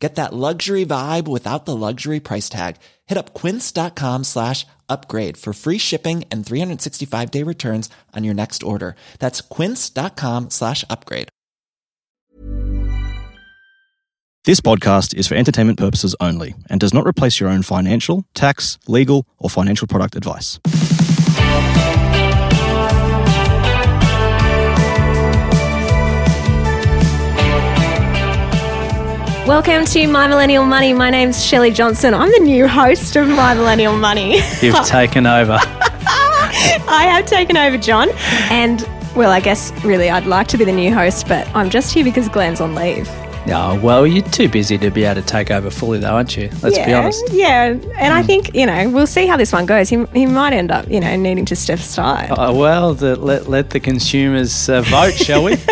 Get that luxury vibe without the luxury price tag. Hit up quince.com slash upgrade for free shipping and 365 day returns on your next order. That's quince.com slash upgrade. This podcast is for entertainment purposes only and does not replace your own financial, tax, legal, or financial product advice. Welcome to My Millennial Money. My name's Shelley Johnson. I'm the new host of My Millennial Money. You've taken over. I have taken over, John. And, well, I guess really I'd like to be the new host, but I'm just here because Glen's on leave. Oh, well, you're too busy to be able to take over fully, though, aren't you? Let's yeah, be honest. Yeah. And I think, you know, we'll see how this one goes. He, he might end up, you know, needing to step aside. Uh, well, the, let, let the consumers uh, vote, shall we?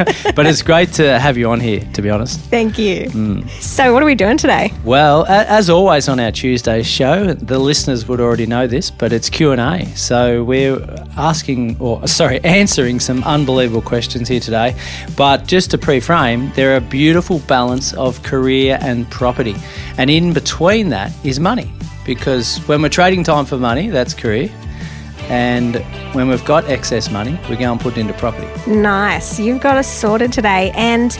but it's great to have you on here, to be honest. Thank you. So, what are we doing today? Well, a- as always on our Tuesday show, the listeners would already know this, but it's Q and A. So we're asking, or sorry, answering some unbelievable questions here today. But just to pre-frame, there are a beautiful balance of career and property, and in between that is money. Because when we're trading time for money, that's career. And when we've got excess money, we go and put it into property. Nice. You've got us sorted today. And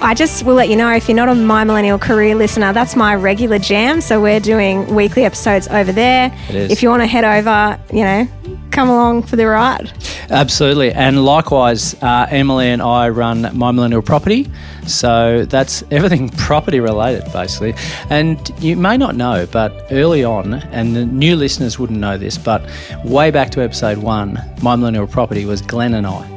I just will let you know if you're not a My Millennial Career listener, that's my regular jam. So we're doing weekly episodes over there. It is. If you want to head over, you know, come along for the ride. Absolutely. And likewise, uh, Emily and I run My Millennial Property. So that's everything property related, basically. And you may not know, but early on, and the new listeners wouldn't know this, but way back to episode one, My Millennial Property was Glen and I.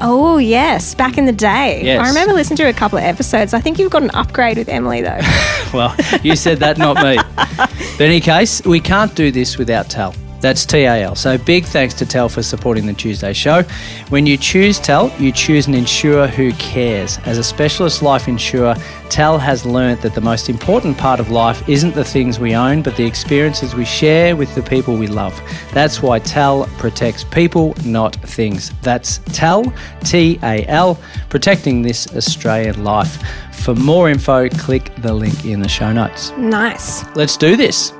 Oh, yes, back in the day. Yes. I remember listening to a couple of episodes. I think you've got an upgrade with Emily, though. Well, you said that, not me. But in any case, we can't do this without TAL. That's TAL. So big thanks to TAL for supporting the Tuesday show. When you choose TAL, you choose an insurer who cares. As a specialist life insurer, TAL has learnt that the most important part of life isn't the things we own, but the experiences we share with the people we love. That's why TAL protects people, not things. That's TAL, T A L, protecting this Australian life. For more info, click the link in the show notes. nice. Let's do this.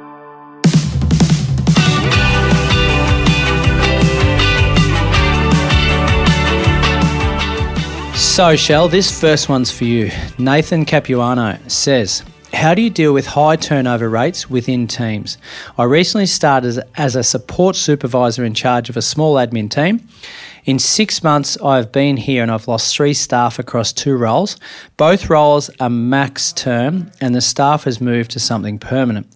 So, Shell, this first one's for you. Nathan Capuano says, How do you deal with high turnover rates within teams? I recently started as a support supervisor in charge of a small admin team. In six months, I've been here and I've lost three staff across two roles. Both roles are max term, and the staff has moved to something permanent.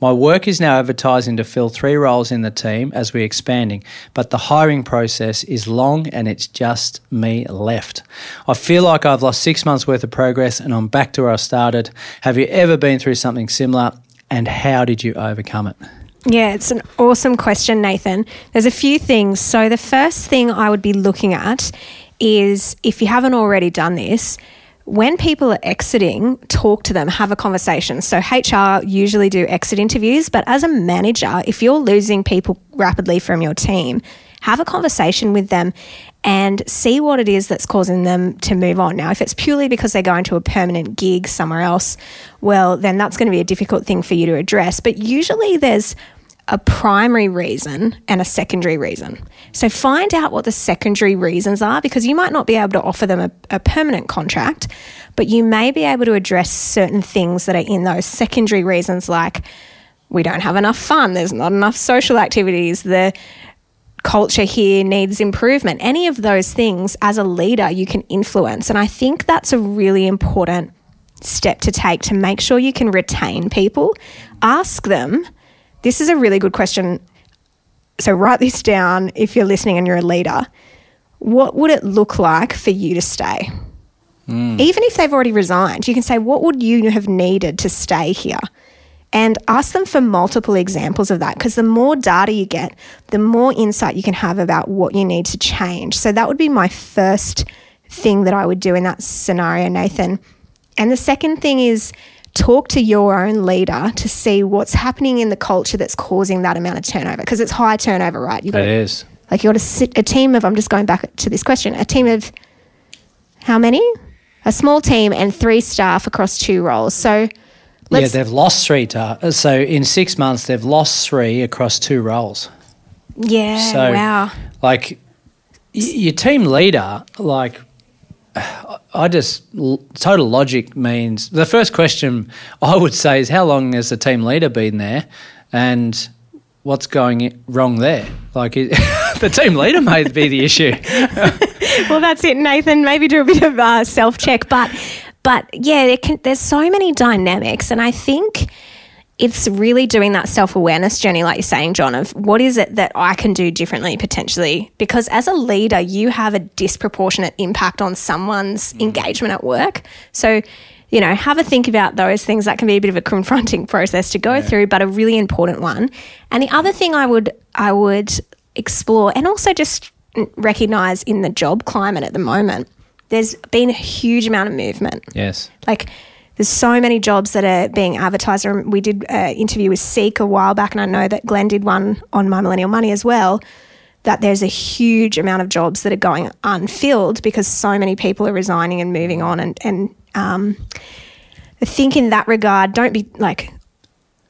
My work is now advertising to fill three roles in the team as we're expanding, but the hiring process is long and it's just me left. I feel like I've lost six months worth of progress and I'm back to where I started. Have you ever been through something similar? And how did you overcome it? Yeah, it's an awesome question, Nathan. There's a few things. So, the first thing I would be looking at is if you haven't already done this, when people are exiting, talk to them, have a conversation. So, HR usually do exit interviews, but as a manager, if you're losing people rapidly from your team, have a conversation with them and see what it is that's causing them to move on. Now, if it's purely because they're going to a permanent gig somewhere else, well, then that's going to be a difficult thing for you to address. But usually there's a primary reason and a secondary reason. So find out what the secondary reasons are because you might not be able to offer them a, a permanent contract, but you may be able to address certain things that are in those secondary reasons like we don't have enough fun, there's not enough social activities, the culture here needs improvement. Any of those things as a leader you can influence. And I think that's a really important step to take to make sure you can retain people. Ask them. This is a really good question. So write this down if you're listening and you're a leader. What would it look like for you to stay? Hmm. Even if they've already resigned, you can say, What would you have needed to stay here? And ask them for multiple examples of that because the more data you get, the more insight you can have about what you need to change. So that would be my first thing that I would do in that scenario, Nathan. And the second thing is talk to your own leader to see what's happening in the culture that's causing that amount of turnover because it's high turnover, right? you got It is. like you got sit a team of I'm just going back to this question, a team of how many? A small team and three staff across two roles. So Yeah, let's they've lost three. Ta- so in six months, they've lost three across two roles. yeah, So, wow. like, y- your team leader, like, I just total logic means the first question I would say is how long has the team leader been there, and what's going wrong there? Like, the team leader may be the issue. well, that's it, Nathan. Maybe do a bit of uh, self check, but but yeah, there can, there's so many dynamics, and I think it's really doing that self awareness journey, like you're saying, John, of what is it that I can do differently potentially? Because as a leader, you have a disproportionate impact on someone's mm. engagement at work. So, you know, have a think about those things. That can be a bit of a confronting process to go through, but a really important one. And the other thing I would I would explore and also just recognize in the job climate at the moment, there's been a huge amount of movement. yes. Like there's so many jobs that are being advertised. We did an interview with Seek a while back, and I know that Glen did one on My Millennial Money as well. That there's a huge amount of jobs that are going unfilled because so many people are resigning and moving on. And, and um, I think in that regard, don't be like,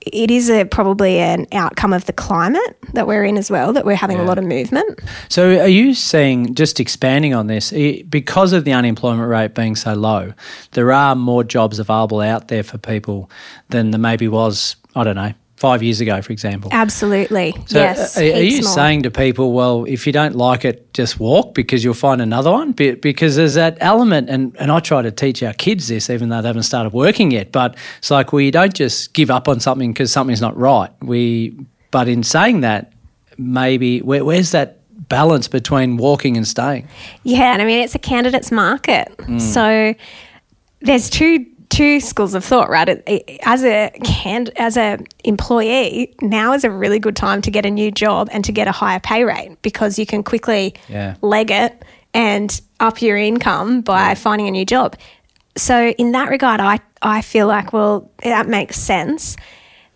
it is a, probably an outcome of the climate that we're in as well, that we're having a lot of movement. So, are you saying, just expanding on this, because of the unemployment rate being so low, there are more jobs available out there for people than there maybe was, I don't know, five years ago, for example? Absolutely. So, yes. are, are you more. saying to people, well, if you don't like it, just walk because you'll find another one? Because there's that element, and, and I try to teach our kids this, even though they haven't started working yet. But it's like we don't just give up on something because something's not right. We, but in saying that, maybe where, where's that balance between walking and staying? Yeah, and I mean it's a candidates market, Mm. so there's two two schools of thought, right? It- it- As a can as a employee, now is a really good time to get a new job and to get a higher pay rate because you can quickly Yeah. leg it and up your income by finding a new job. So in that regard, I I feel like well that makes sense.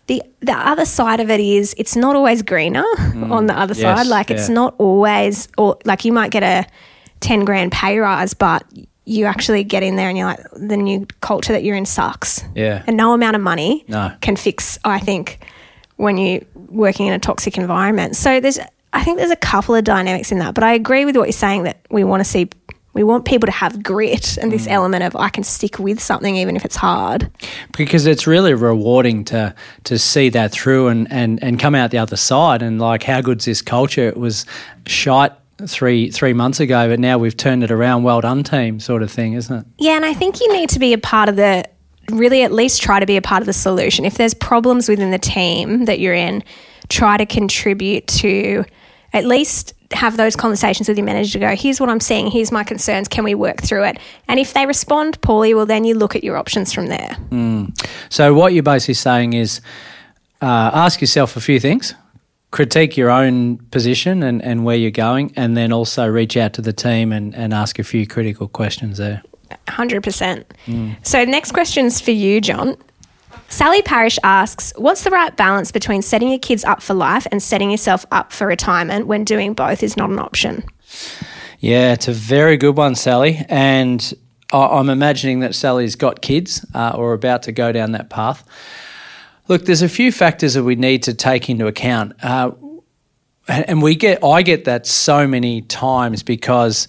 The the other side of it is it's not always greener on the other Mm. Yes, side. Like it's not always or like you might get a 10 grand pay rise, but you actually get in there and you're like, the new culture that you're in sucks. Yeah. And no amount of money No. can fix, I think, when you're working in a toxic environment. So there's, I think there's a couple of dynamics in that, but I agree with what you're saying that we want to see, we want people to have grit and Mm. this element of I can stick with something even if it's hard. because it's really rewarding to to see that through and, and, and come out the other side and like how good's this culture it was shite three three months ago but now we've turned it around well done team sort of thing isn't it Yeah, and I think you need to be a part of the really at least try to be a part of the solution. If there's problems within the team that you're in, try to contribute to at least have those conversations with your manager to go, here's what I'm seeing, here's my concerns, can we work through it? And if they respond poorly, well then you look at your options from there. so what you're basically saying is uh, ask yourself a few things critique your own position and, and where you're going and then also reach out to the team and, and ask a few critical questions there 100%. So, next question's for you, John. Sally Parrish asks, What's the right balance between setting your kids up for life and setting yourself up for retirement when doing both is not an option? Yeah, it's a very good one, Sally. And I'm imagining that Sally's got kids uh, or about to go down that path. Look, there's a few factors that we need to take into account. Uh, and we get, I get that so many times because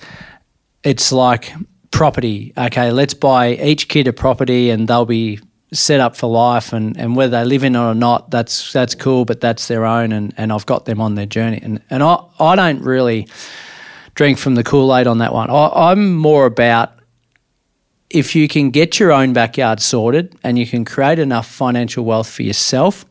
it's like property. Okay, let's buy each kid a property and they'll be set up for life and, and whether they live in it or not, that's that's cool, but that's their own and, and I've got them on their journey. And and I, I don't really drink from the Kool-Aid on that one. I, I'm more about if you can get your own backyard sorted and you can create enough financial wealth for yourself,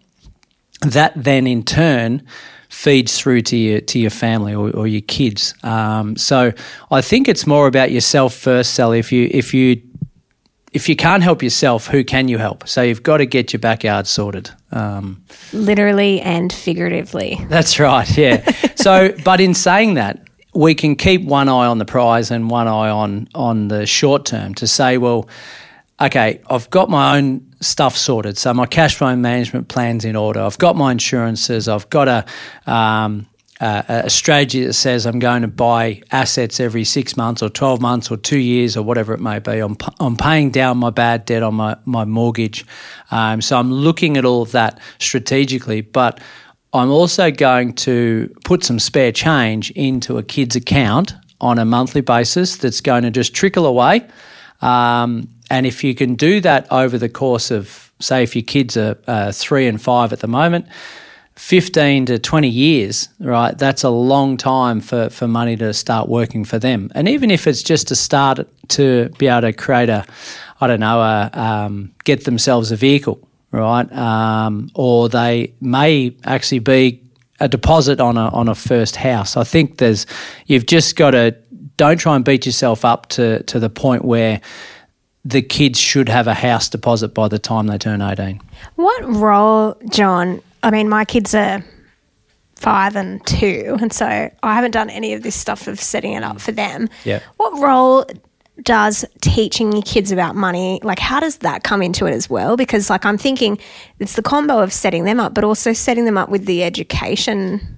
that then in turn feeds through to your to your family or, or your kids. Um, so I think it's more about yourself first, Sally. If you if you if you can't help yourself, who can you help? So you've got to get your backyard sorted. Um, Literally and figuratively. that's right, yeah. so, but in saying that, we can keep one eye on the prize and one eye on on the short term to say, well, okay, I've got my own stuff sorted. So my cash flow management plan's in order. I've got my insurances. I've got a um, uh, a strategy that says I'm going to buy assets every six months or 12 months or two years or whatever it may be. I'm, I'm paying down my bad debt on my, my mortgage. Um, so I'm looking at all of that strategically, but I'm also going to put some spare change into a kid's account on a monthly basis that's going to just trickle away. Um, and if you can do that over the course of, say, if your kids are uh, three and five at the moment, 15 to 20 years, right? That's a long time for, for money to start working for them. And even if it's just to start to be able to create a, I don't know, a, um, get themselves a vehicle, right? Um, or they may actually be a deposit on a, on a first house. I think there's, you've just got to, don't try and beat yourself up to, to the point where the kids should have a house deposit by the time they turn 18. What role, John? I mean, my kids are five and two, and so I haven't done any of this stuff of setting it up for them. Yeah. What role does teaching your kids about money, like, how does that come into it as well? Because, like, I'm thinking it's the combo of setting them up, but also setting them up with the education.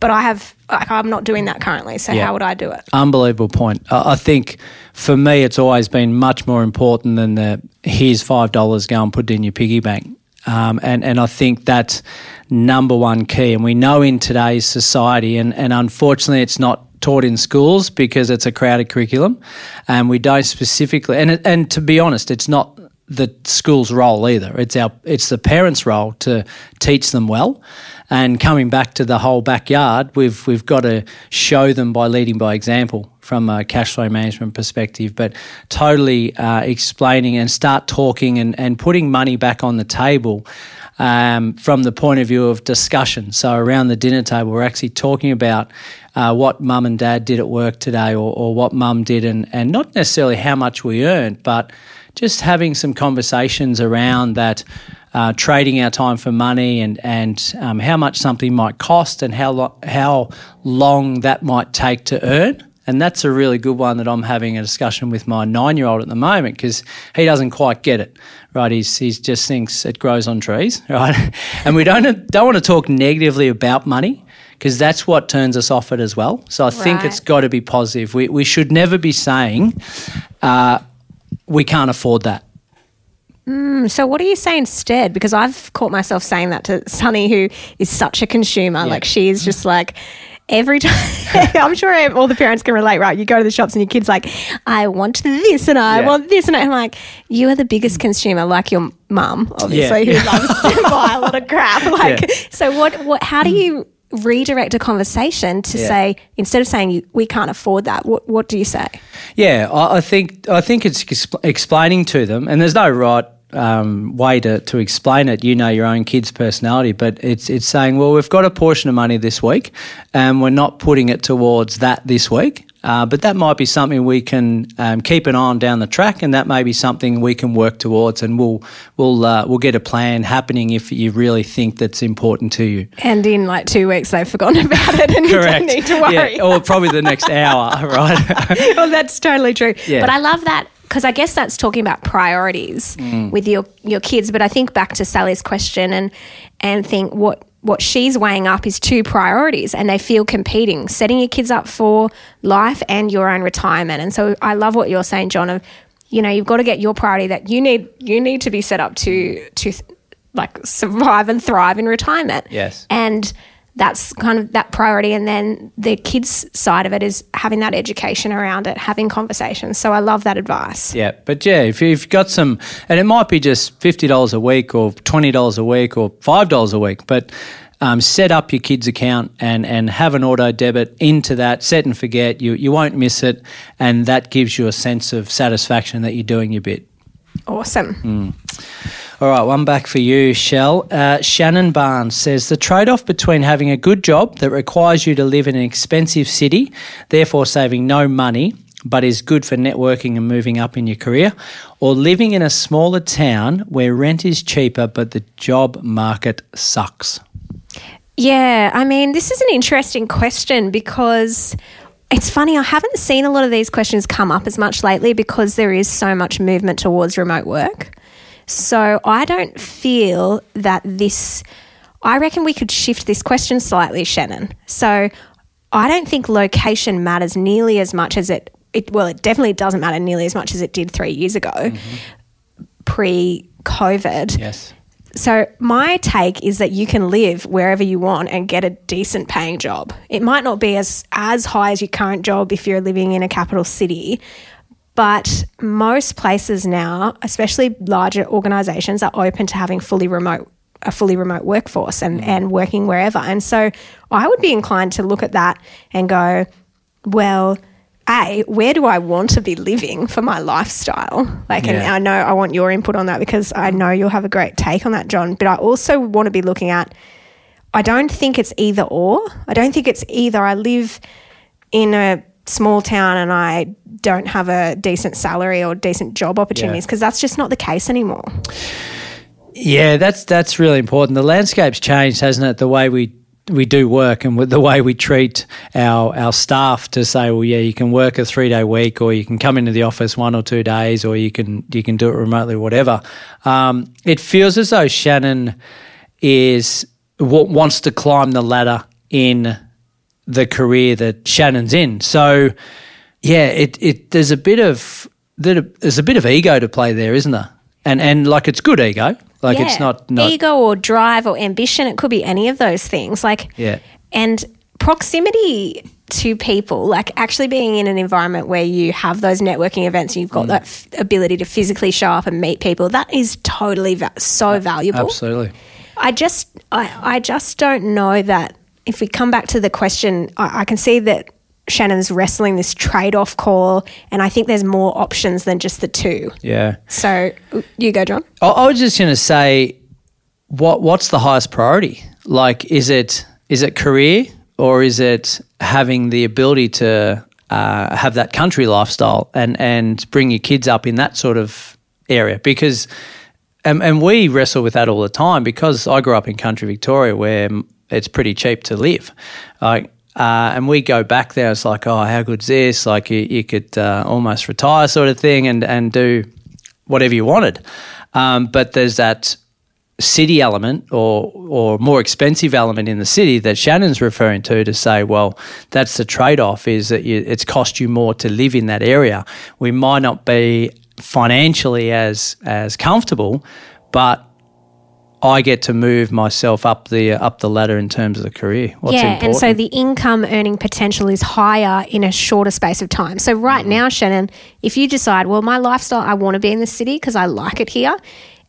But I have, like, I'm not doing that currently. So, Yeah. how would I do it? Unbelievable point. I think for me, it's always been much more important than the here's five dollars, go and put it in your piggy bank. Um, and and I think that's number one key. And we know in today's society, and and unfortunately, it's not taught in schools because it's a crowded curriculum, and we don't specifically. And and to be honest, it's not the school's role either. It's our it's the parents' role to teach them well. And coming back to the whole backyard, we've we've got to show them by leading by example from a cash flow management perspective, but totally uh, explaining and start talking and, and putting money back on the table um, from the point of view of discussion. So around the dinner table, we're actually talking about uh, what mum and dad did at work today or, or what mum did and, and not necessarily how much we earned, but just having some conversations around that, uh, trading our time for money and and um, how much something might cost and how lo- how long that might take to earn. And that's a really good one that I'm having a discussion with my nine year old at the moment because he doesn't quite get it, right? He's he's just thinks it grows on trees, right? and we don't don't want to talk negatively about money because that's what turns us off it as well. So I think it's got to be positive. We we should never be saying. Uh, we can't afford that. Mm, so what do you say instead? Because I've caught myself saying that to Sunny, who is such a consumer. Like she is just like every time. I'm sure all the parents can relate, right? You go to the shops and your kid's like, "I want this and I Yeah. want this," and I'm like, "You are the biggest mm. consumer, like your mum, obviously, Yeah. who loves to buy a lot of crap." Like, Yeah. so what? What? How do mm. you? Redirect a conversation to Yeah. say instead of saying we can't afford that what what do you say Yeah, I, I think I think it's exp- explaining to them, and there's no right um, way to, to explain it. You know your own kid's personality, but it's it's saying, well, we've got a portion of money this week, and we're not putting it towards that this week. Uh, but that might be something we can um, keep an eye on down the track, and that may be something we can work towards, and we'll we'll uh, we'll get a plan happening if you really think that's important to you. and in like two weeks they've forgotten about it and you don't need to worry Yeah, or probably the next hour, right? well, that's totally true. Yeah. But I love that because I guess that's talking about priorities Mm. with your your kids. But I think back to Sally's question and and think what what she's weighing up is two priorities and they feel competing setting your kids up for life and your own retirement and so i love what you're saying john of you know you've got to get your priority that you need you need to be set up to to like survive and thrive in retirement Yes. and that's kind of that priority and then the kids side of it is having that education around it having conversations so i love that advice Yeah, but yeah, if you've got some, and it might be just fifty dollars a week, or twenty dollars a week, or five dollars a week, but um, set up your kids' account and and have an auto debit into that. Set and forget. You you won't miss it, and that gives you a sense of satisfaction that you're doing your bit. Awesome All right, one back for you, Shell. Uh, Shannon Barnes says the trade off between having a good job that requires you to live in an expensive city, therefore saving no money, but is good for networking and moving up in your career, or living in a smaller town where rent is cheaper but the job market sucks? Yeah, I mean, this is an interesting question because it's funny, I haven't seen a lot of these questions come up as much lately because there is so much movement towards remote work. So I don't feel that this, I reckon we could shift this question slightly, Shannon. So I don't think location matters nearly as much as it, it well, it definitely doesn't matter nearly as much as it did three years ago, mm-hmm. pre COVID. Yes. So, my take is that you can live wherever you want and get a decent paying job. It might not be as, as high as your current job if you're living in a capital city, but most places now, especially larger organizations, are open to having fully remote a fully remote workforce and, mm. and working wherever. And so I would be inclined to look at that and go, well, a, where do I want to be living for my lifestyle? Like, yeah. and I know I want your input on that because I know you'll have a great take on that, John. But I also want to be looking at, I don't think it's either or. I don't think it's either I live in a small town and I don't have a decent salary or decent job opportunities because yeah. that's just not the case anymore. Yeah, that's that's really important. The landscape's changed, hasn't it? The way we we do work and with the way we treat our our staff to say, well, yeah, you can work a three day week, or you can come into the office one or two days, or you can you can do it remotely, whatever. Um, it feels as though Shannon is what wants to climb the ladder in the career that Shannon's in. So, yeah, it it there's a bit of there's a bit of ego to play there, isn't there? And and like it's good ego. Like yeah. it's not, not ego or drive or ambition. It could be any of those things. Like yeah, and proximity to people, like actually being in an environment where you have those networking events, and you've got mm. that f- ability to physically show up and meet people. That is totally va- so valuable. Absolutely. I just, I, I just don't know that if we come back to the question, I, I can see that Shannon's wrestling this trade off call, and I think there's more options than just the two. Yeah. So you go, John. I, I was just going to say, what what's the highest priority? Like, is it is it career or is it having the ability to uh, have that country lifestyle and and bring your kids up in that sort of area? Because and, and we wrestle with that all the time because I grew up in country Victoria where it's pretty cheap to live. Like uh, and we go back there. It's like, oh, how good's this? Like you, you could uh, almost retire, sort of thing, and and do whatever you wanted. Um, but there's that city element or or more expensive element in the city that Shannon's referring to to say, well, that's the trade off is that you, it's cost you more to live in that area. We might not be financially as as comfortable, but I get to move myself up the up the ladder in terms of the career. What's yeah, important? and so the income earning potential is higher in a shorter space of time. So right mm. now, Shannon, if you decide, well, my lifestyle, I want to be in the city because I like it here,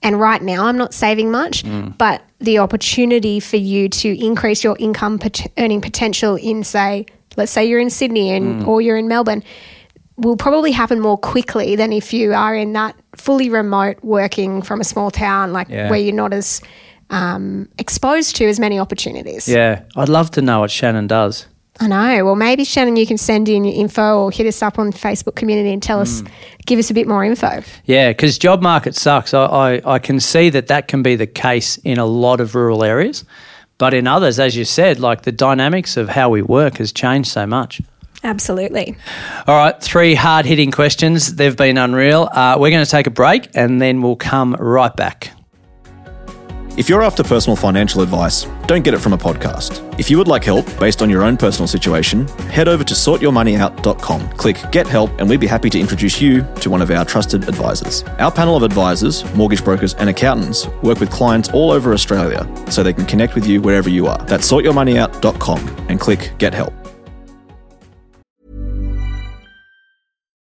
and right now I'm not saving much, mm. but the opportunity for you to increase your income pot- earning potential in, say, let's say you're in Sydney and mm. or you're in Melbourne will probably happen more quickly than if you are in that fully remote working from a small town, like yeah. where you're not as um, exposed to as many opportunities. Yeah, I'd love to know what Shannon does. I know. Well, maybe Shannon, you can send in your info or hit us up on Facebook community and tell mm. us, give us a bit more info. Yeah, because job market sucks. I, I, I can see that that can be the case in a lot of rural areas, but in others, as you said, like the dynamics of how we work has changed so much. Absolutely. All right, three hard hitting questions. They've been unreal. Uh, we're going to take a break and then we'll come right back. If you're after personal financial advice, don't get it from a podcast. If you would like help based on your own personal situation, head over to sortyourmoneyout.com, click Get Help, and we'd be happy to introduce you to one of our trusted advisors. Our panel of advisors, mortgage brokers, and accountants work with clients all over Australia so they can connect with you wherever you are. That's sortyourmoneyout.com and click Get Help.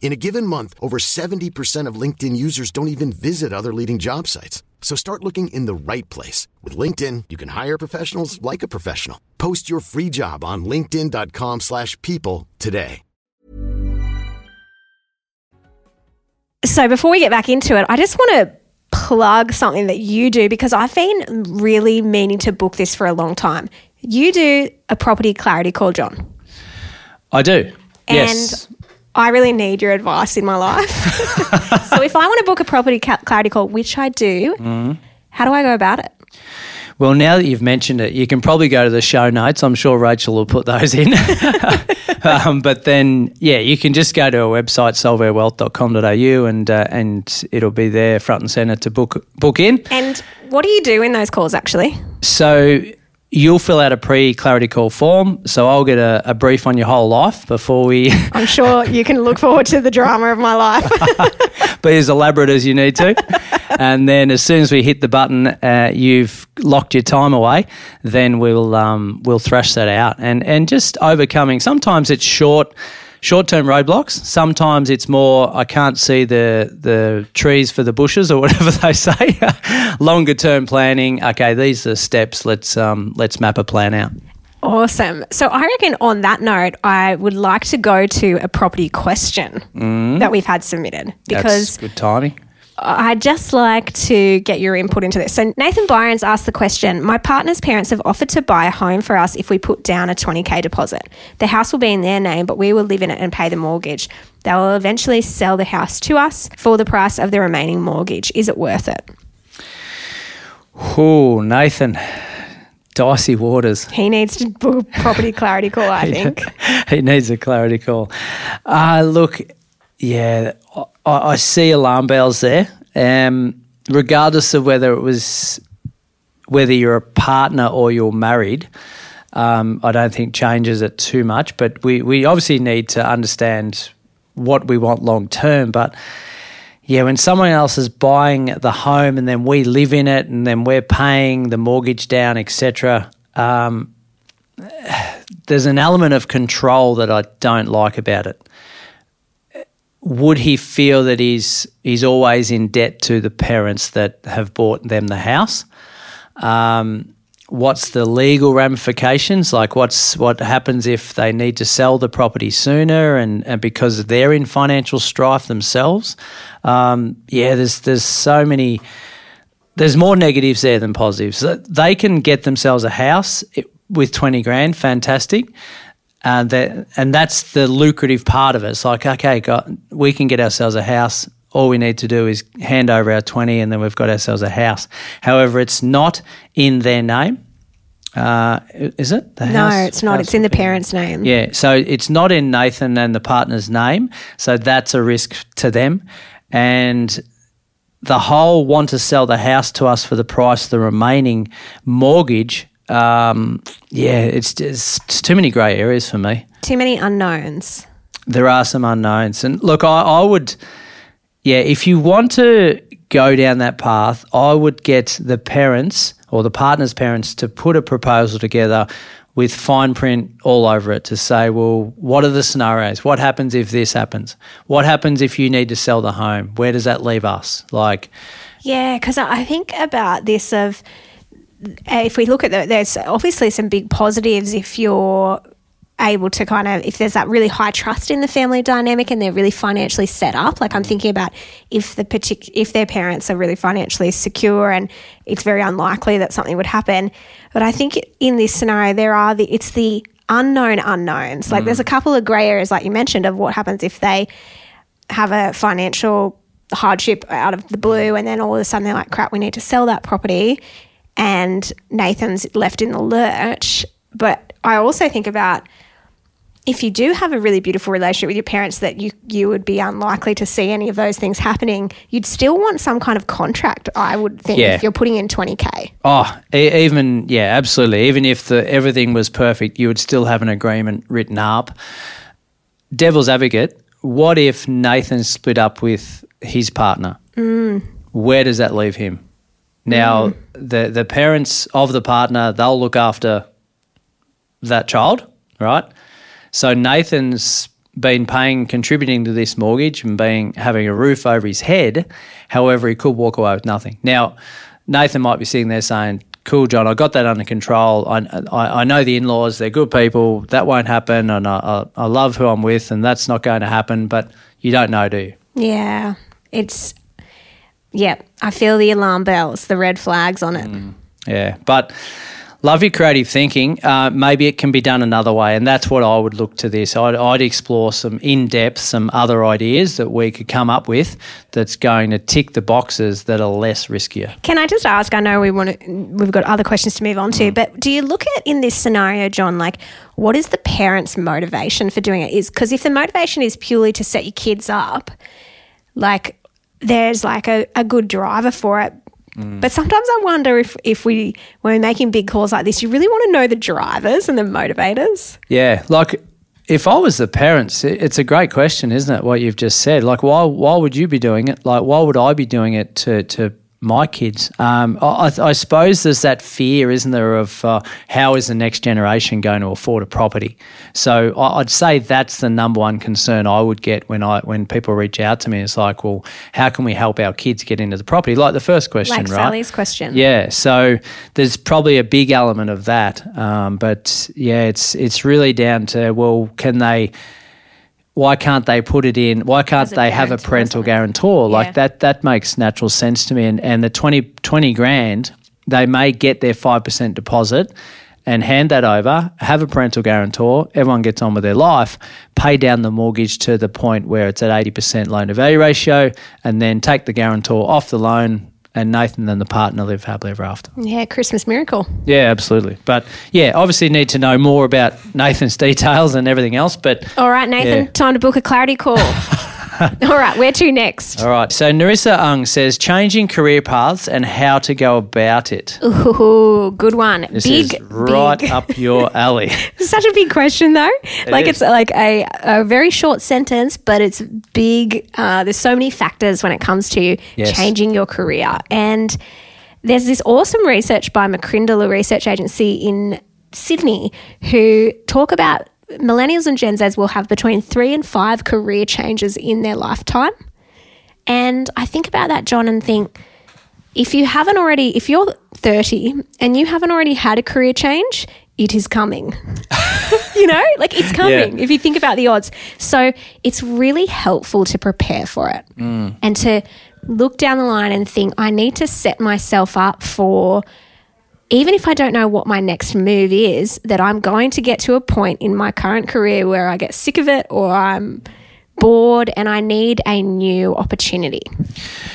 In a given month, over 70% of LinkedIn users don't even visit other leading job sites. So start looking in the right place. With LinkedIn, you can hire professionals like a professional. Post your free job on linkedin.com slash people today. So before we get back into it, I just want to plug something that you do because I've been really meaning to book this for a long time. You do a property clarity call, John. I do. yes. I really need your advice in my life. so if I want to book a property clarity call, which I do, Mm-hmm. how do I go about it? Well, now that you've mentioned it, you can probably go to the show notes. I'm sure Rachel will put those in. um, but then, yeah, you can just go to our website, solvairwealth.com.au, and uh, and it'll be there front and centre to book book in. And what do you do in those calls actually? So you'll fill out a pre-clarity call form. So I'll get a, a brief on your whole life before we I'm sure you can look forward to the drama of my life. be as elaborate as you need to. and then as soon as we hit the button, uh, you've locked your time away. Then we'll um, we'll thrash that out and and just overcoming. Sometimes it's short. Short-term roadblocks. Sometimes it's more. I can't see the the trees for the bushes or whatever they say. Longer-term planning. Okay, these are steps. Let's um, let's map a plan out. awesome. So I reckon on that note, I would like to go to a property question that we've had submitted because Mm. That's good timing. I'd just like to get your input into this. So Nathan Byron's asked the question My partner's parents have offered to buy a home for us if we put down a 20k deposit. The house will be in their name, but we will live in it and pay the mortgage. They will eventually sell the house to us for the price of the remaining mortgage. Is it worth it? Oh, Nathan, dicey waters. He needs to book a property clarity call, I think. he needs a clarity call. Uh, look, yeah, I, I see alarm bells there. Um, regardless of whether it was whether you're a partner or you're married, um, I don't think changes it too much. But we, we obviously need to understand what we want long term. But yeah, when someone else is buying the home and then we live in it and then we're paying the mortgage down, etc., um, there's an element of control that I don't like about it. Would he feel that he's he's always in debt to the parents that have bought them the house? Um, what's the legal ramifications? Like, what's what happens if they need to sell the property sooner, and, and because they're in financial strife themselves? Um, yeah, there's there's so many. There's more negatives there than positives. They can get themselves a house with twenty grand, fantastic. Uh, that, and that's the lucrative part of it. It's like, okay, got, we can get ourselves a house. All we need to do is hand over our 20 and then we've got ourselves a house. However, it's not in their name. Uh, is it? The No, house- it's not. It's in the parents' name. Yeah, so it's not in Nathan and the partner's name. So that's a risk to them. And the whole want to sell the house to us for the price of the remaining mortgage. Um, yeah, it's, it's, it's too many grey areas for me. Too many unknowns. There are some unknowns. And look, I, I would, yeah, if you want to go down that path, I would get the parents or the partner's parents to put a proposal together with fine print all over it to say, well, what are the scenarios? What happens if this happens? What happens if you need to sell the home? Where does that leave us? Like, Yeah, because I think about this of if we look at the, there's obviously some big positives if you're able to kind of if there's that really high trust in the family dynamic and they're really financially set up like i'm thinking about if the partic- if their parents are really financially secure and it's very unlikely that something would happen. But i think in this scenario there are the it's the unknown unknowns. Like there's a mm. couple of gray areas like you mentioned of what happens if they have a financial hardship out of the blue and then all of a sudden they're like crap we need to sell that property and Nathan's left in the lurch but I also think about if you do have a really beautiful relationship with your parents that you you would be unlikely to see any of those things happening, you'd still want some kind of contract, I would think, Yeah. if you're putting in 20k. Oh, e- even yeah, absolutely. Even if the everything was perfect, you would still have an agreement written up. Devil's advocate. What if Nathan split up with his partner? Mm. Where does that leave him? Now, mm. the the parents of the partner they'll look after that child, right? So Nathan's been paying, contributing to this mortgage and being having a roof over his head. However, he could walk away with nothing. Now, Nathan might be sitting there saying, "Cool, John, I got that under control. I, I, I know the in-laws; they're good people. That won't happen, and I, I, I love who I'm with, and that's not going to happen." But you don't know, do you? Yeah, it's yeah. I feel the alarm bells, the red flags on it. Yeah, but love your creative thinking. Uh, maybe it can be done another way, and that's what I would look to this. I'd, I'd explore some in depth, some other ideas that we could come up with that's going to tick the boxes that are less riskier. Can I just ask? I know we want to, we've got other questions to move on to, but do you look at in this scenario, John, like what is the parents' motivation for doing it? Is because if the motivation is purely to set your kids up, like there's like a, a good driver for it. Mm. But sometimes I wonder if, if we, when we're making big calls like this, you really want to know the drivers and the motivators. Yeah, like if I was the parents, it- it's a great question, isn't it? What you've just said. Like, why why would you be doing it? Like, why would I be doing it to to my kids? Um, I, I suppose there's that fear, isn't there, of uh, how is the next generation going to afford a property? So I- I'd say that's the number one concern I would get when I when people reach out to me. It's like, well, how can we help our kids get into the property? Like the first question, Like right? Sally's question. Yeah, so there's probably a big element of that, um, but yeah, it's it's really down to well, can they? Why can't they put it in? Why can't they have a parental guarantor? Yeah. Like that, that makes natural sense to me. And and the 20, 20 grand, they may get their five percent deposit and hand that over, have a parental guarantor, everyone gets on with their life, pay down the mortgage to the point where it's at 80% loan to value ratio, and then take the guarantor off the loan, and Nathan and the partner live happily ever after. Yeah, Christmas miracle. Yeah, absolutely. But yeah, obviously need to know more about Nathan's details and everything else. But All right, Nathan, Yeah. time to book a clarity call. All right, where to next? all right, so Narissa Ung says changing career paths and how to go about it. Ooh, good one. This big, is right big. up your alley. Such a big question, though. like is. it's like a, a very short sentence, but it's big. Uh, there's so many factors when it comes to Yes. changing your career, and there's this awesome research by McCrindle, a research agency in Sydney, who talk about millennials and Gen Zs will have between three and five career changes in their lifetime. And I think about that, John, and think if you haven't already, if you're 30 and you haven't already had a career change, it is coming. you know, like it's coming Yeah. if you think about the odds. So it's really helpful to prepare for it mm. and to look down the line and think, I need to set myself up for. Even if I don't know what my next move is, that I'm going to get to a point in my current career where I get sick of it or I'm bored and I need a new opportunity.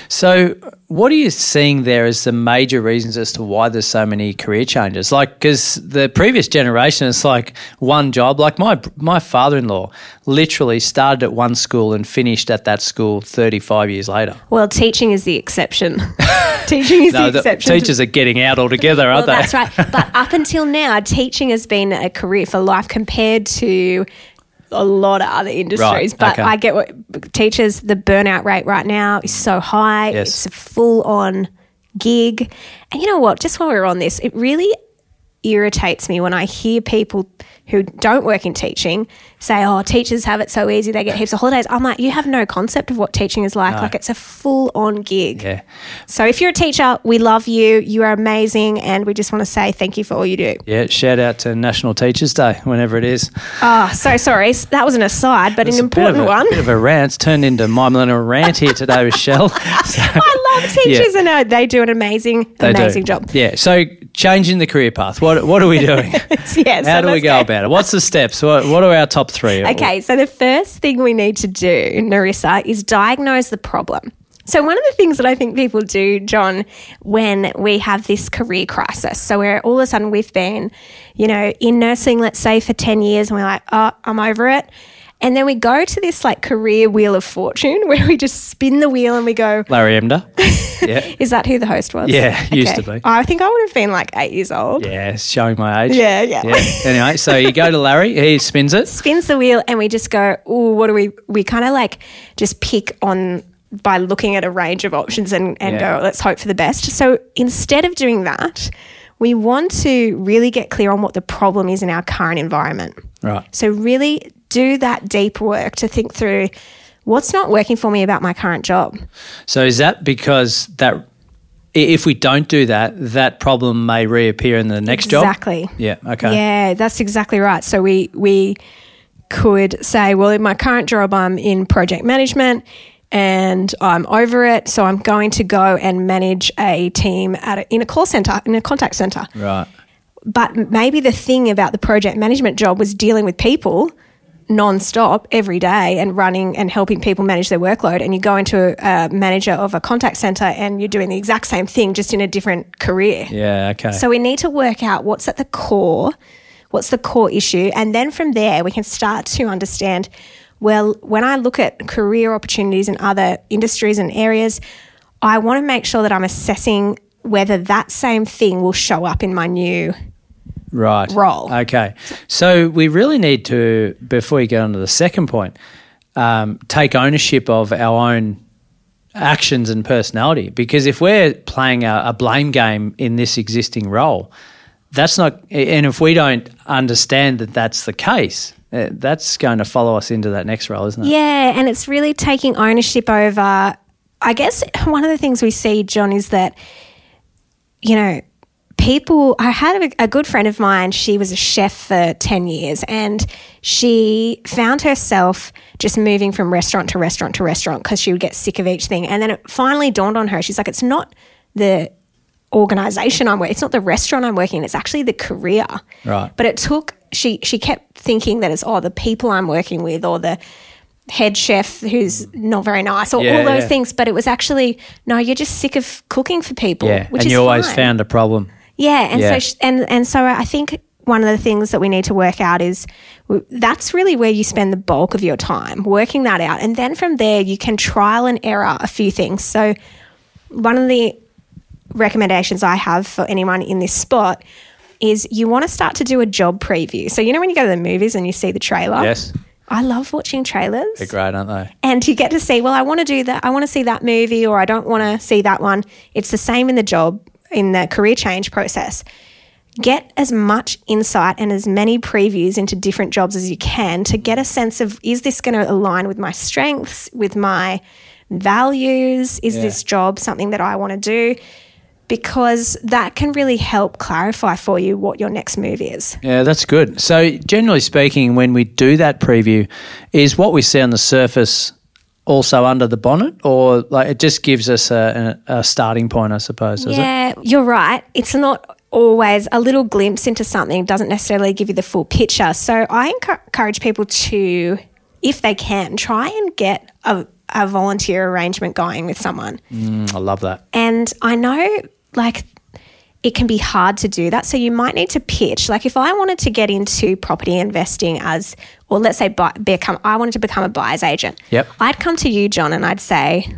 So, what are you seeing there as the major reasons as to why there's so many career changes? Like, because the previous generation is like one job. Like my my father-in-law literally started at one school and finished at that school 35 years later. Well, teaching is the exception. teaching is No, the the exception. teachers are getting out altogether, aren't they? that's right. But up until now, teaching has been a career for life compared to a lot of other industries. Right, But okay. I get what teachers, the burnout rate right now is so high. Yes. It's a full on gig. And you know what? Just while we're on this, it really irritates me when I hear people who don't work in teaching say, "Oh, teachers have it so easy; they get heaps of holidays." I'm like, you have no concept of what teaching is like. Like, it's a full-on gig. Yeah. So, if you're a teacher, we love you. You are amazing, and we just want to say thank you for all you do. Yeah, shout out to National Teachers Day, whenever it is. Oh, so sorry. That was an aside, but an a bit important a, one. Bit of a rant. It's turned into my millennial rant here today Shell. So- I love teachers, and uh, they do an amazing, They do. amazing job. Yeah. So changing the career path. What what are we doing? yeah, so How do we go about it? What's the steps? What what are our top three? Okay, so the first thing we need to do, Narissa, is diagnose the problem. So, one of the things that I think people do, John, when we have this career crisis, so where all of a sudden we've been, you know, in nursing, let's say for 10 years, and we're like, oh, I'm over it. And then we go to this like career wheel of fortune where we just spin the wheel and we go, Larry Emdur. Yeah. is that who the host was? Yeah, used to be. I think I would have been like eight years old. Yeah, showing my age. Yeah, yeah. Anyway, so you go to Larry, he spins it. Spins the wheel and we just go, oh, what do we, we kind of like just pick on by looking at a range of options and, and Yeah. go, let's hope for the best. So instead of doing that, we want to really get clear on what the problem is in our current environment. Right. So really do that deep work to think through what's not working for me about my current job. So is that because that if we don't do that, that problem may reappear in the next job? Exactly. Yeah. Okay. Yeah, that's exactly right. So we we could say, well, in my current job, I'm in project management and I'm over it. So I'm going to go and manage a team at a, in a call center, in a contact center. Right. But maybe the thing about the project management job was dealing with people non-stop every day and running and helping people manage their workload and you go into a, manager of a contact center and you're doing the exact same thing just in a different career Yeah. Okay. so we need to work out what's at the core, what's the core issue, and then from there we can start to understand. Well, when I look at career opportunities in other industries and areas, I want to make sure that I'm assessing whether that same thing will show up in my new. Right. role. Okay. So we really need to, before we get on to the second point, um, take ownership of our own actions and personality. Because if we're playing a, a blame game in this existing role, that's not, and if we don't understand that that's the case, uh, that's going to follow us into that next role, isn't it? Yeah, and it's really taking ownership over. I guess one of the things we see, John, is that, you know, people. I had a, a good friend of mine, she was a chef for 10 years, and she found herself just moving from restaurant to restaurant to restaurant because she would get sick of each thing. And then it finally dawned on her. She's like, it's not the organization I'm working. It's not the restaurant I'm working in. It's actually the career. Right. But it took. She she kept thinking that it's oh the people I'm working with or the head chef who's not very nice or Yeah, all those yeah. things. But it was actually no. You're just sick of cooking for people. Yeah. and you always fine. found a problem. Yeah, and Yeah. so sh- and and so I think one of the things that we need to work out is w- that's really where you spend the bulk of your time working that out, and then from there you can trial and error a few things. So one of the recommendations I have for anyone in this spot is you want to start to do a job preview. So you know when you go to the movies and you see the trailer. Yes. I love watching trailers They're great, aren't they? and you get to see well i want to do that i want to see that movie or i don't want to see that one it's the same in the job in the career change process. Get as much insight and as many previews into different jobs as you can to get a sense of is this going to align with my strengths with my values? Is this job something that i want to do? Because that can really help clarify for you what your next move is. Yeah, that's good. So, generally speaking, when we do that preview, is what we see on the surface also under the bonnet, or like it just gives us a, a, starting point, I suppose? Yeah, you're right. It's not always a little glimpse into something doesn't necessarily give you the full picture. So I encourage people to, if they can, try and get a, a volunteer arrangement going with someone. Mm, I love that. And I know, like, it can be hard to do that. So you might need to pitch. Like, if I wanted to get into property investing as, or let's say, buy, become, I wanted to become a buyer's agent. Yep. I'd come to you, John, and I'd say,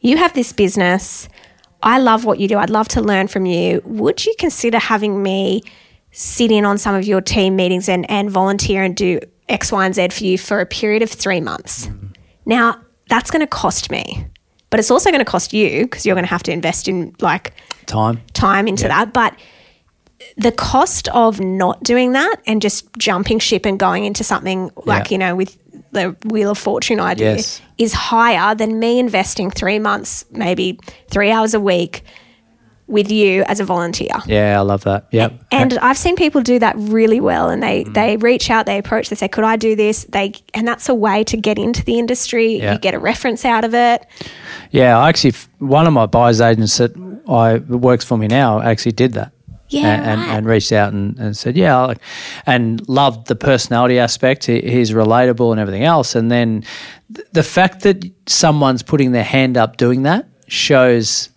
you have this business. I love what you do. I'd love to learn from you. Would you consider having me sit in on some of your team meetings and, and volunteer and do X, Y, and Z for you for a period of three months? Mm-hmm. Now, that's going to cost me, but it's also going to cost you because you're going to have to invest in like Time. time into that. But the cost of not doing that and just jumping ship and going into something like, Yeah. you know, with the Wheel of Fortune idea Yes. is higher than me investing three months, maybe three hours a week with you as a volunteer. Yeah, I love that. Yeah. And I've seen people do that really well, and they mm. they reach out, they approach, they say, "Could I do this?" They and that's a way to get into the industry. Yeah. You get a reference out of it. Yeah, I actually, one of my buyer's agents that I works for me now actually did that. Yeah, and, and, right. and reached out and, and said, yeah, and loved the personality aspect. He, he's relatable and everything else. And then th- the fact that someone's putting their hand up doing that shows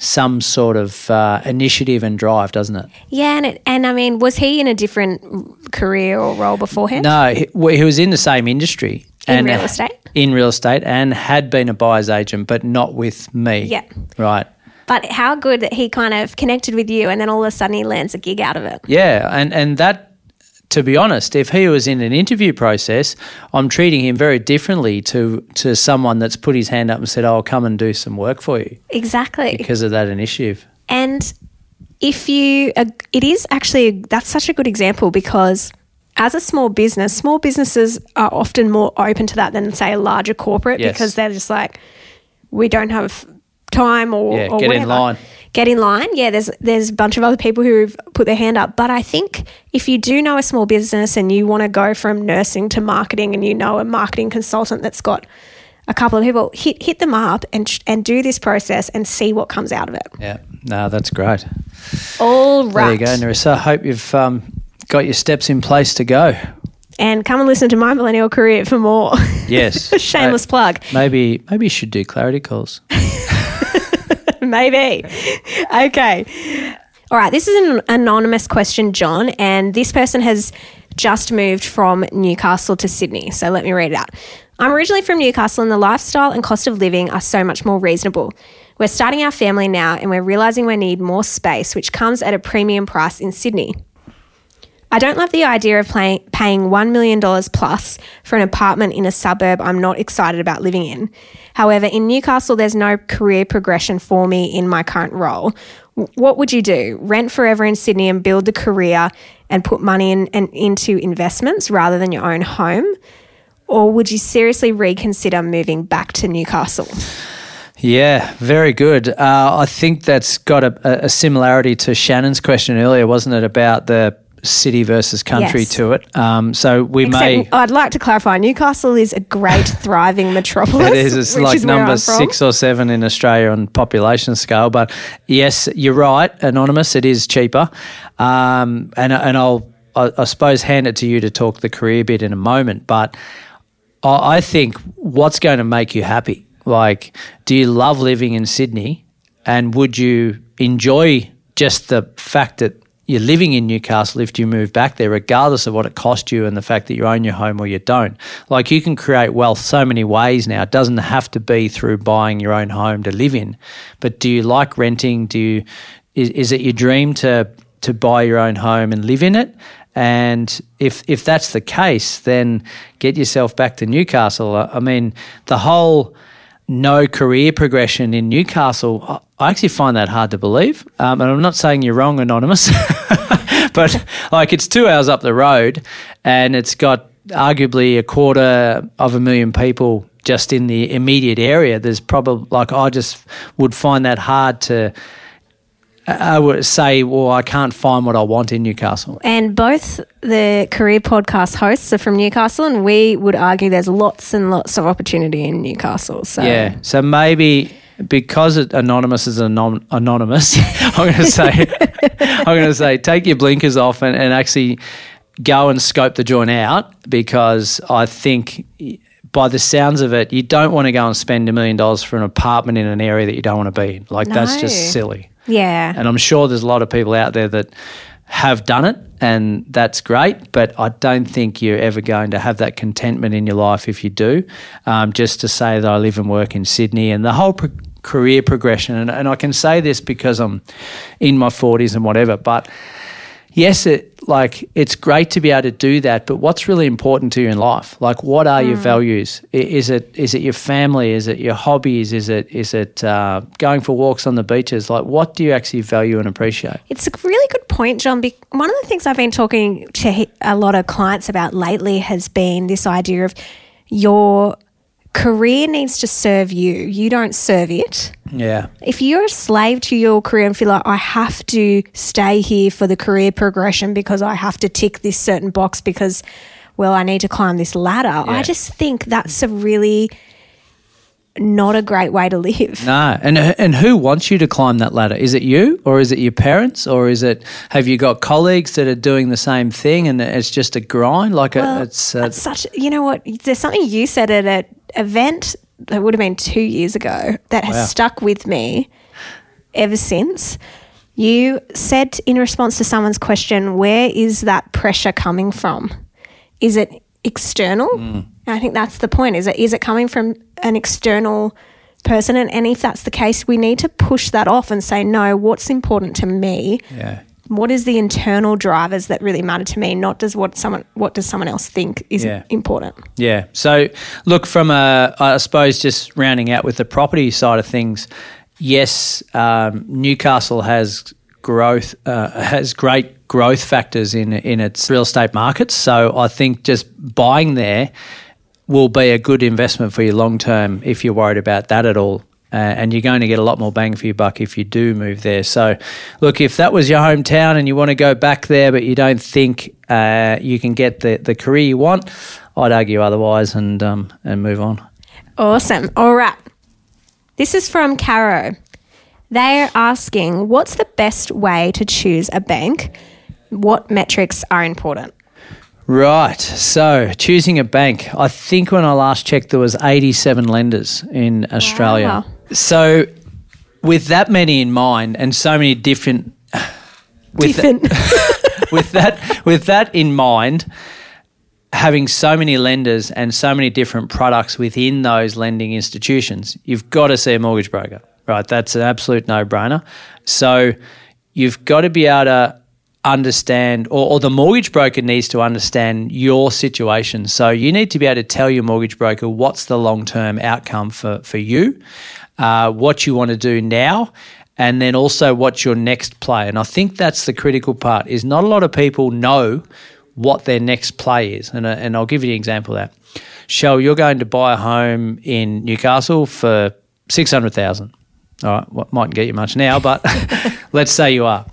some sort of uh, initiative and drive, doesn't it? Yeah, and it, and I mean, was he in a different career or role beforehand? No, he, he was in the same industry. In real estate? In real estate and had been a buyer's agent, but not with me. Yeah. Right. But how good that he kind of connected with you, and then all of a sudden he lands a gig out of it. Yeah, and and that, to be honest, if he was in an interview process, I'm treating him very differently to to someone that's put his hand up and said, "Oh, "I'll come and do some work for you" Exactly. because of that initiative. And if you, it is actually, that's such a good example because as a small business, small businesses are often more open to that than, say, a larger corporate Yes. because they're just like, we don't have time or, Yeah, or get in whatever. line. Get in line. Yeah, there's there's a bunch of other people who've put their hand up. But I think if you do know a small business and you want to go from nursing to marketing and you know a marketing consultant that's got a couple of people, hit hit them up and and do this process and see what comes out of it. Yeah, no, that's great. All right. There you go, Narissa. I hope you've um, got your steps in place to go. and come and listen to my millennial career for more. Yes, Shameless Uh, plug. Maybe maybe you should do clarity calls. Maybe. Okay. All right. This is an anonymous question, John, and this person has just moved from Newcastle to Sydney. So let me read it out. I'm originally from Newcastle, and the lifestyle and cost of living are so much more reasonable. We're starting our family now, and we're realizing we need more space, which comes at a premium price in Sydney. I don't love the idea of paying $1 million plus for an apartment in a suburb I'm not excited about living in. However, in Newcastle, there's no career progression for me in my current role. W- What would you do? Rent forever in Sydney and build a career and put money in, into investments rather than your own home? Or would you seriously reconsider moving back to Newcastle? Yeah, very good. Uh, I think that's got a, a similarity to Shannon's question earlier, wasn't it, about the city versus country Yes. to it? Um, so we may. I'd like to clarify Newcastle is a great, thriving metropolis. It is. It's like is number six or seven in Australia on population scale. But yes, you're right, anonymous. It is cheaper, um, and and I'll I, I suppose hand it to you to talk the career bit in a moment. But I, I think what's going to make you happy? Like, do you love living in Sydney, and would you enjoy just the fact that you're living in Newcastle if you move back there, regardless of what it cost you and the fact that you own your home or you don't. Like you can create wealth so many ways now. It doesn't have to be through buying your own home to live in. But do you like renting? Do you is, is it your dream to to buy your own home and live in it? And if if that's the case, then get yourself back to Newcastle. I I mean, the whole no career progression in Newcastle, I- actually find that hard to believe. Um, and I'm not saying you're wrong, Anonymous, but like it's two hours up the road and it's got arguably a quarter of a million people just in the immediate area. There's probably, like, I just would find that hard to. I would say, well, I can't find what I want in Newcastle. And both the career podcast hosts are from Newcastle, and we would argue there's lots and lots of opportunity in Newcastle. So Yeah. So maybe because it, anonymous is anon- anonymous, I'm going to say, I'm going to say, take your blinkers off and, and actually go and scope the joint out because I think. By the sounds of it, you don't want to go and spend a million dollars for an apartment in an area that you don't want to be in. Like that's just silly. Yeah, And I'm sure there's a lot of people out there that have done it, and that's great. But I don't think you're ever going to have that contentment in your life if you do. Um, just to say that I live and work in Sydney and the whole pro- career progression, and, and I can say this because I'm in my 40s and whatever, but yes, it like it's great to be able to do that, but what's really important to you in life? Like, what are your values? Is it is it your family? Is it your hobbies? Is it is it uh, going for walks on the beaches? Like, what do you actually value and appreciate? it's a really good point, John. One of the things I've been talking to a lot of clients about lately has been this idea of your career needs to serve you. You don't serve it. Yeah, if you're a slave to your career and feel like I have to stay here for the career progression because I have to tick this certain box because, well, I need to climb this ladder, I just think that's a really not a great way to live. No, and and who wants you to climb that ladder? Is it you, or is it your parents, or is it have you got colleagues that are doing the same thing, and it's just a grind? Like a, it's uh, That's such, you know what? There's something you said at an event that would have been two years ago that has Wow. stuck with me ever since. You said in response to someone's question, where is that pressure coming from? Is it external? Mm. I think that's the point. Is it is it coming from an external person? And, and if that's the case, we need to push that off and say, no, what's important to me? yeah. What is the internal drivers that really matter to me not does what someone what does someone else think is Yeah. important Yeah. So, look, from a, I suppose, just rounding out with the property side of things, yes, um, Newcastle has growth, uh, has great growth factors in in its real estate markets. So, I think just buying there will be a good investment for you long term if you're worried about that at all. Uh, and you're going to get a lot more bang for your buck if you do move there. So, look, if that was your hometown and you want to go back there, but you don't think uh, you can get the, the career you want, I'd argue otherwise and um, and move on. awesome all right this is from caro they're asking what's the best way to choose a bank what metrics are important Right. So, choosing a bank. I think when I last checked, there was 87 lenders in Australia. Wow. So, with that many in mind, and so many different, with Different. with that with that in mind, having so many lenders and so many different products within those lending institutions, you've got to see a mortgage broker, right? That's an absolute no brainer. So you've got to be able to understand, or, or the mortgage broker needs to understand your situation. So you need to be able to tell your mortgage broker what's the long term outcome for, for you, uh, what you want to do now, and then also what's your next play. And I think that's the critical part is not a lot of people know what their next play is. And, uh, and I'll give you an example of that. Shell, you're going to buy a home in Newcastle for 600000 All right, what mightn't get you much now, but let's say you are.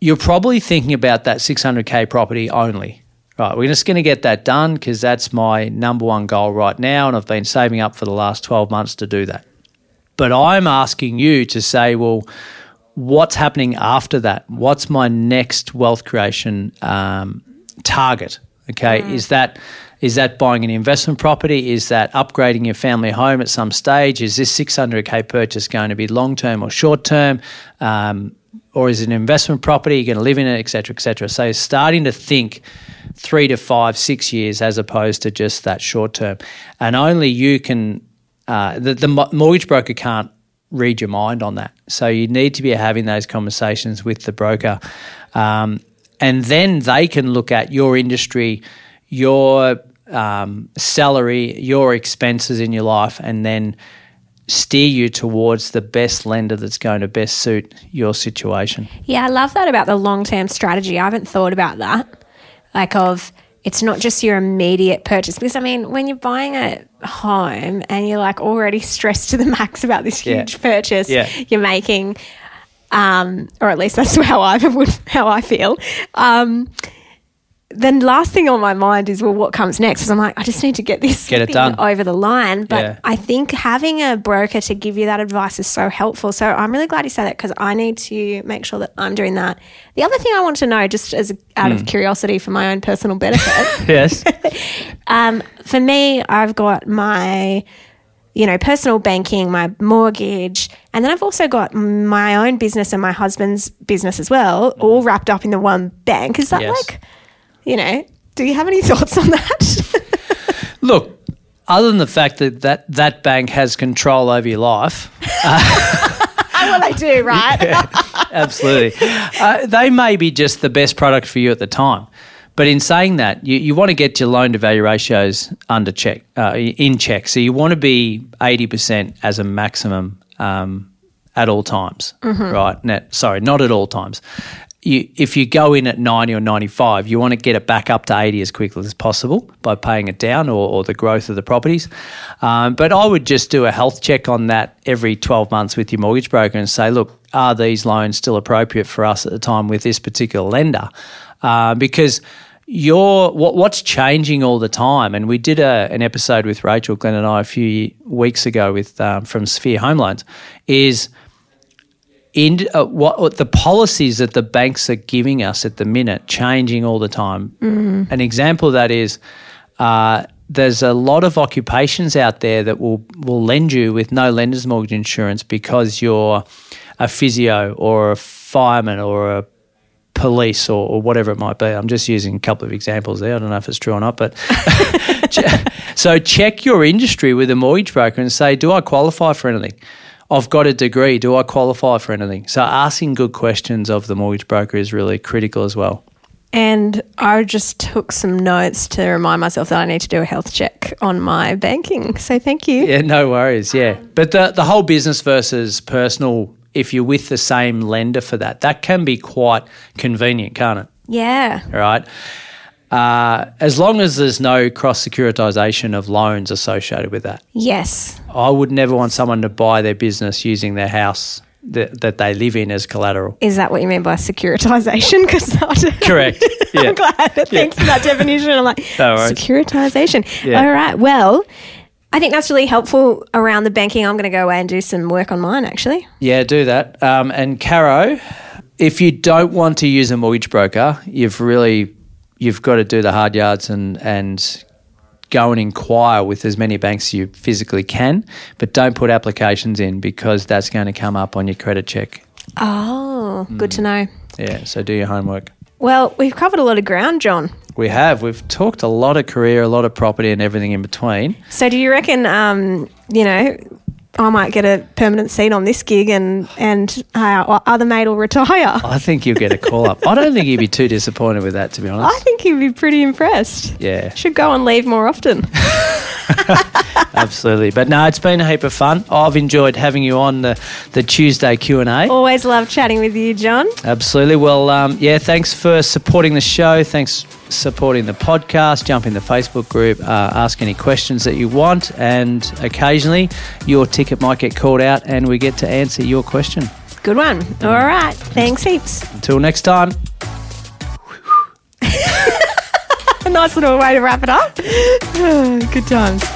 You're probably thinking about that 600k property only. Right, we're just going to get that done because that's my number one goal right now, and I've been saving up for the last 12 months to do that. But I'm asking you to say, well, what's happening after that? What's my next wealth creation um, target? Okay, is that is that buying an investment property? Is that upgrading your family home at some stage? Is this 600k purchase going to be long term or short term? Um, or is it an investment property? You're going to live in it, etc., cetera, et cetera. So starting to think three to five, six years as opposed to just that short term. And only you can, uh, the, the mortgage broker can't read your mind on that. So you need to be having those conversations with the broker. Um, and then they can look at your industry, your um, salary, your expenses in your life, and then steer you towards the best lender that's going to best suit your situation. Yeah, I love that about the long term strategy. I haven't thought about that. Like, of it's not just your immediate purchase. Because, I mean, when you're buying a home and you're like already stressed to the max about this Yeah. huge purchase Yeah. you're making, um, or at least that's how I would, how I feel. Um, then last thing on my mind is well, what comes next? Because I'm like, I just need to get this Get it thing done. over the line. But Yeah. I think having a broker to give you that advice is so helpful. So I'm really glad you said that because I need to make sure that I'm doing that. The other thing I want to know, just as out Hmm. of curiosity for my own personal benefit, Yes. um, for me, I've got my you know, personal banking, my mortgage, and then I've also got my own business and my husband's business as well, all wrapped up in the one bank. Is that Yes. like, you know, do you have any thoughts on that? Look, other than the fact that that, that bank has control over your life, well, they do, right? absolutely, uh, they may be just the best product for you at the time. But in saying that, you, you want to get your loan to value ratios under check, uh, in check. So you want to be 80% as a maximum um, at all times, right? Net, sorry, not at all times. You, if you go in at 90 or 95, you want to get it back up to 80 as quickly as possible by paying it down or, or the growth of the properties. Um, but I would just do a health check on that every 12 months with your mortgage broker and say, look, are these loans still appropriate for us at the time with this particular lender? Uh, because your what what's changing all the time, and we did a, an episode with Rachel Glen and I a few weeks ago with um, from Sphere Home Loans, is in uh, what, what the policies that the banks are giving us at the minute changing all the time. An example of that is. Uh, there's a lot of occupations out there that will, will lend you with no lender's mortgage insurance because you're a physio or a fireman or a police or, or whatever it might be. I'm just using a couple of examples there. I don't know if it's true or not, but so check your industry with a mortgage broker and say, do I qualify for anything? I've got a degree. Do I qualify for anything? So asking good questions of the mortgage broker is really critical as well. And I just took some notes to remind myself that I need to do a health check on my banking. So thank you. Yeah, no worries. Yeah. Um, but the, the whole business versus personal, if you're with the same lender for that, that can be quite convenient, can't it? Yeah. Right. Uh, as long as there's no cross securitization of loans associated with that. Yes. I would never want someone to buy their business using their house that, that they live in as collateral. Is that what you mean by securitization? Because Correct. Yeah. I'm glad. Thanks for that definition. I'm like, No securitization. Yeah. All right. Well, I think that's really helpful around the banking. I'm going to go away and do some work on mine, actually. Yeah, do that. Um, and Caro, if you don't want to use a mortgage broker, you've really you've got to do the hard yards and and go and inquire with as many banks as you physically can, but don't put applications in because that's going to come up on your credit check. Oh, good to know. Yeah, so do your homework. Well, we've covered a lot of ground, John. We have. We've talked a lot of career, a lot of property, and everything in between. So, do you reckon, um, you know, I might get a permanent seat on this gig and and our other mate will retire? I think you'll get a call up. I don't think you'd be too disappointed with that, to be honest. I think he'd be pretty impressed. Yeah. Should go and leave more often. Absolutely. But no, it's been a heap of fun. I've enjoyed having you on the, the Tuesday Q&A. Always love chatting with you, John. Absolutely. Well, um, yeah, thanks for supporting the show. Thanks for supporting the podcast. Jump in the Facebook group, uh, ask any questions that you want, and occasionally your ticket might get called out and we get to answer your question. Good one. All right. Thanks heaps. Until next time. A nice little way to wrap it up. Good times.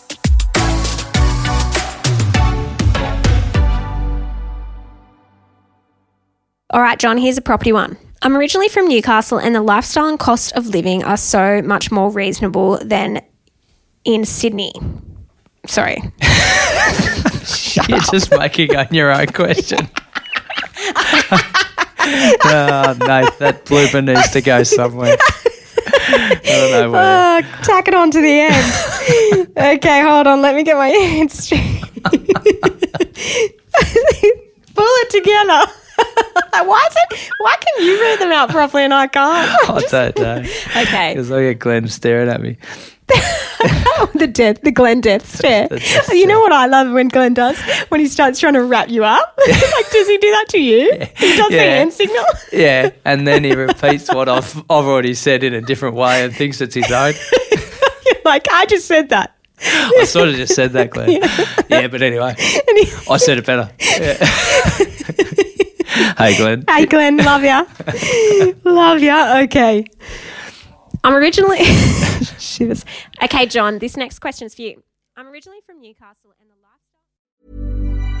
All right, John, here's a property one. I'm originally from Newcastle, and the lifestyle and cost of living are so much more reasonable than in Sydney. Sorry. You're just making on your own question. oh, no, that blooper needs to go somewhere. I don't know where. Uh, tack it on to the end. okay, hold on. Let me get my hands straight. Pull it together. Why is it? Why can you read them out properly and I can't? I don't know. Okay, Because I get Glen staring at me. the death, the Glen death stare. The death You know what I love when Glen does when he starts trying to wrap you up. like, does he do that to you? He does the hand signal. Yeah, and then he repeats what I've, I've already said in a different way and thinks it's his own. like I just said that. I sort of just said that, Glen. Yeah, but anyway, he, I said it better. Yeah. Hey, Glen. Hi, Glen, love ya. love ya. Okay. I'm originally. Shivers. Okay, John, this next question's for you. I'm originally from Newcastle and the lifestyle.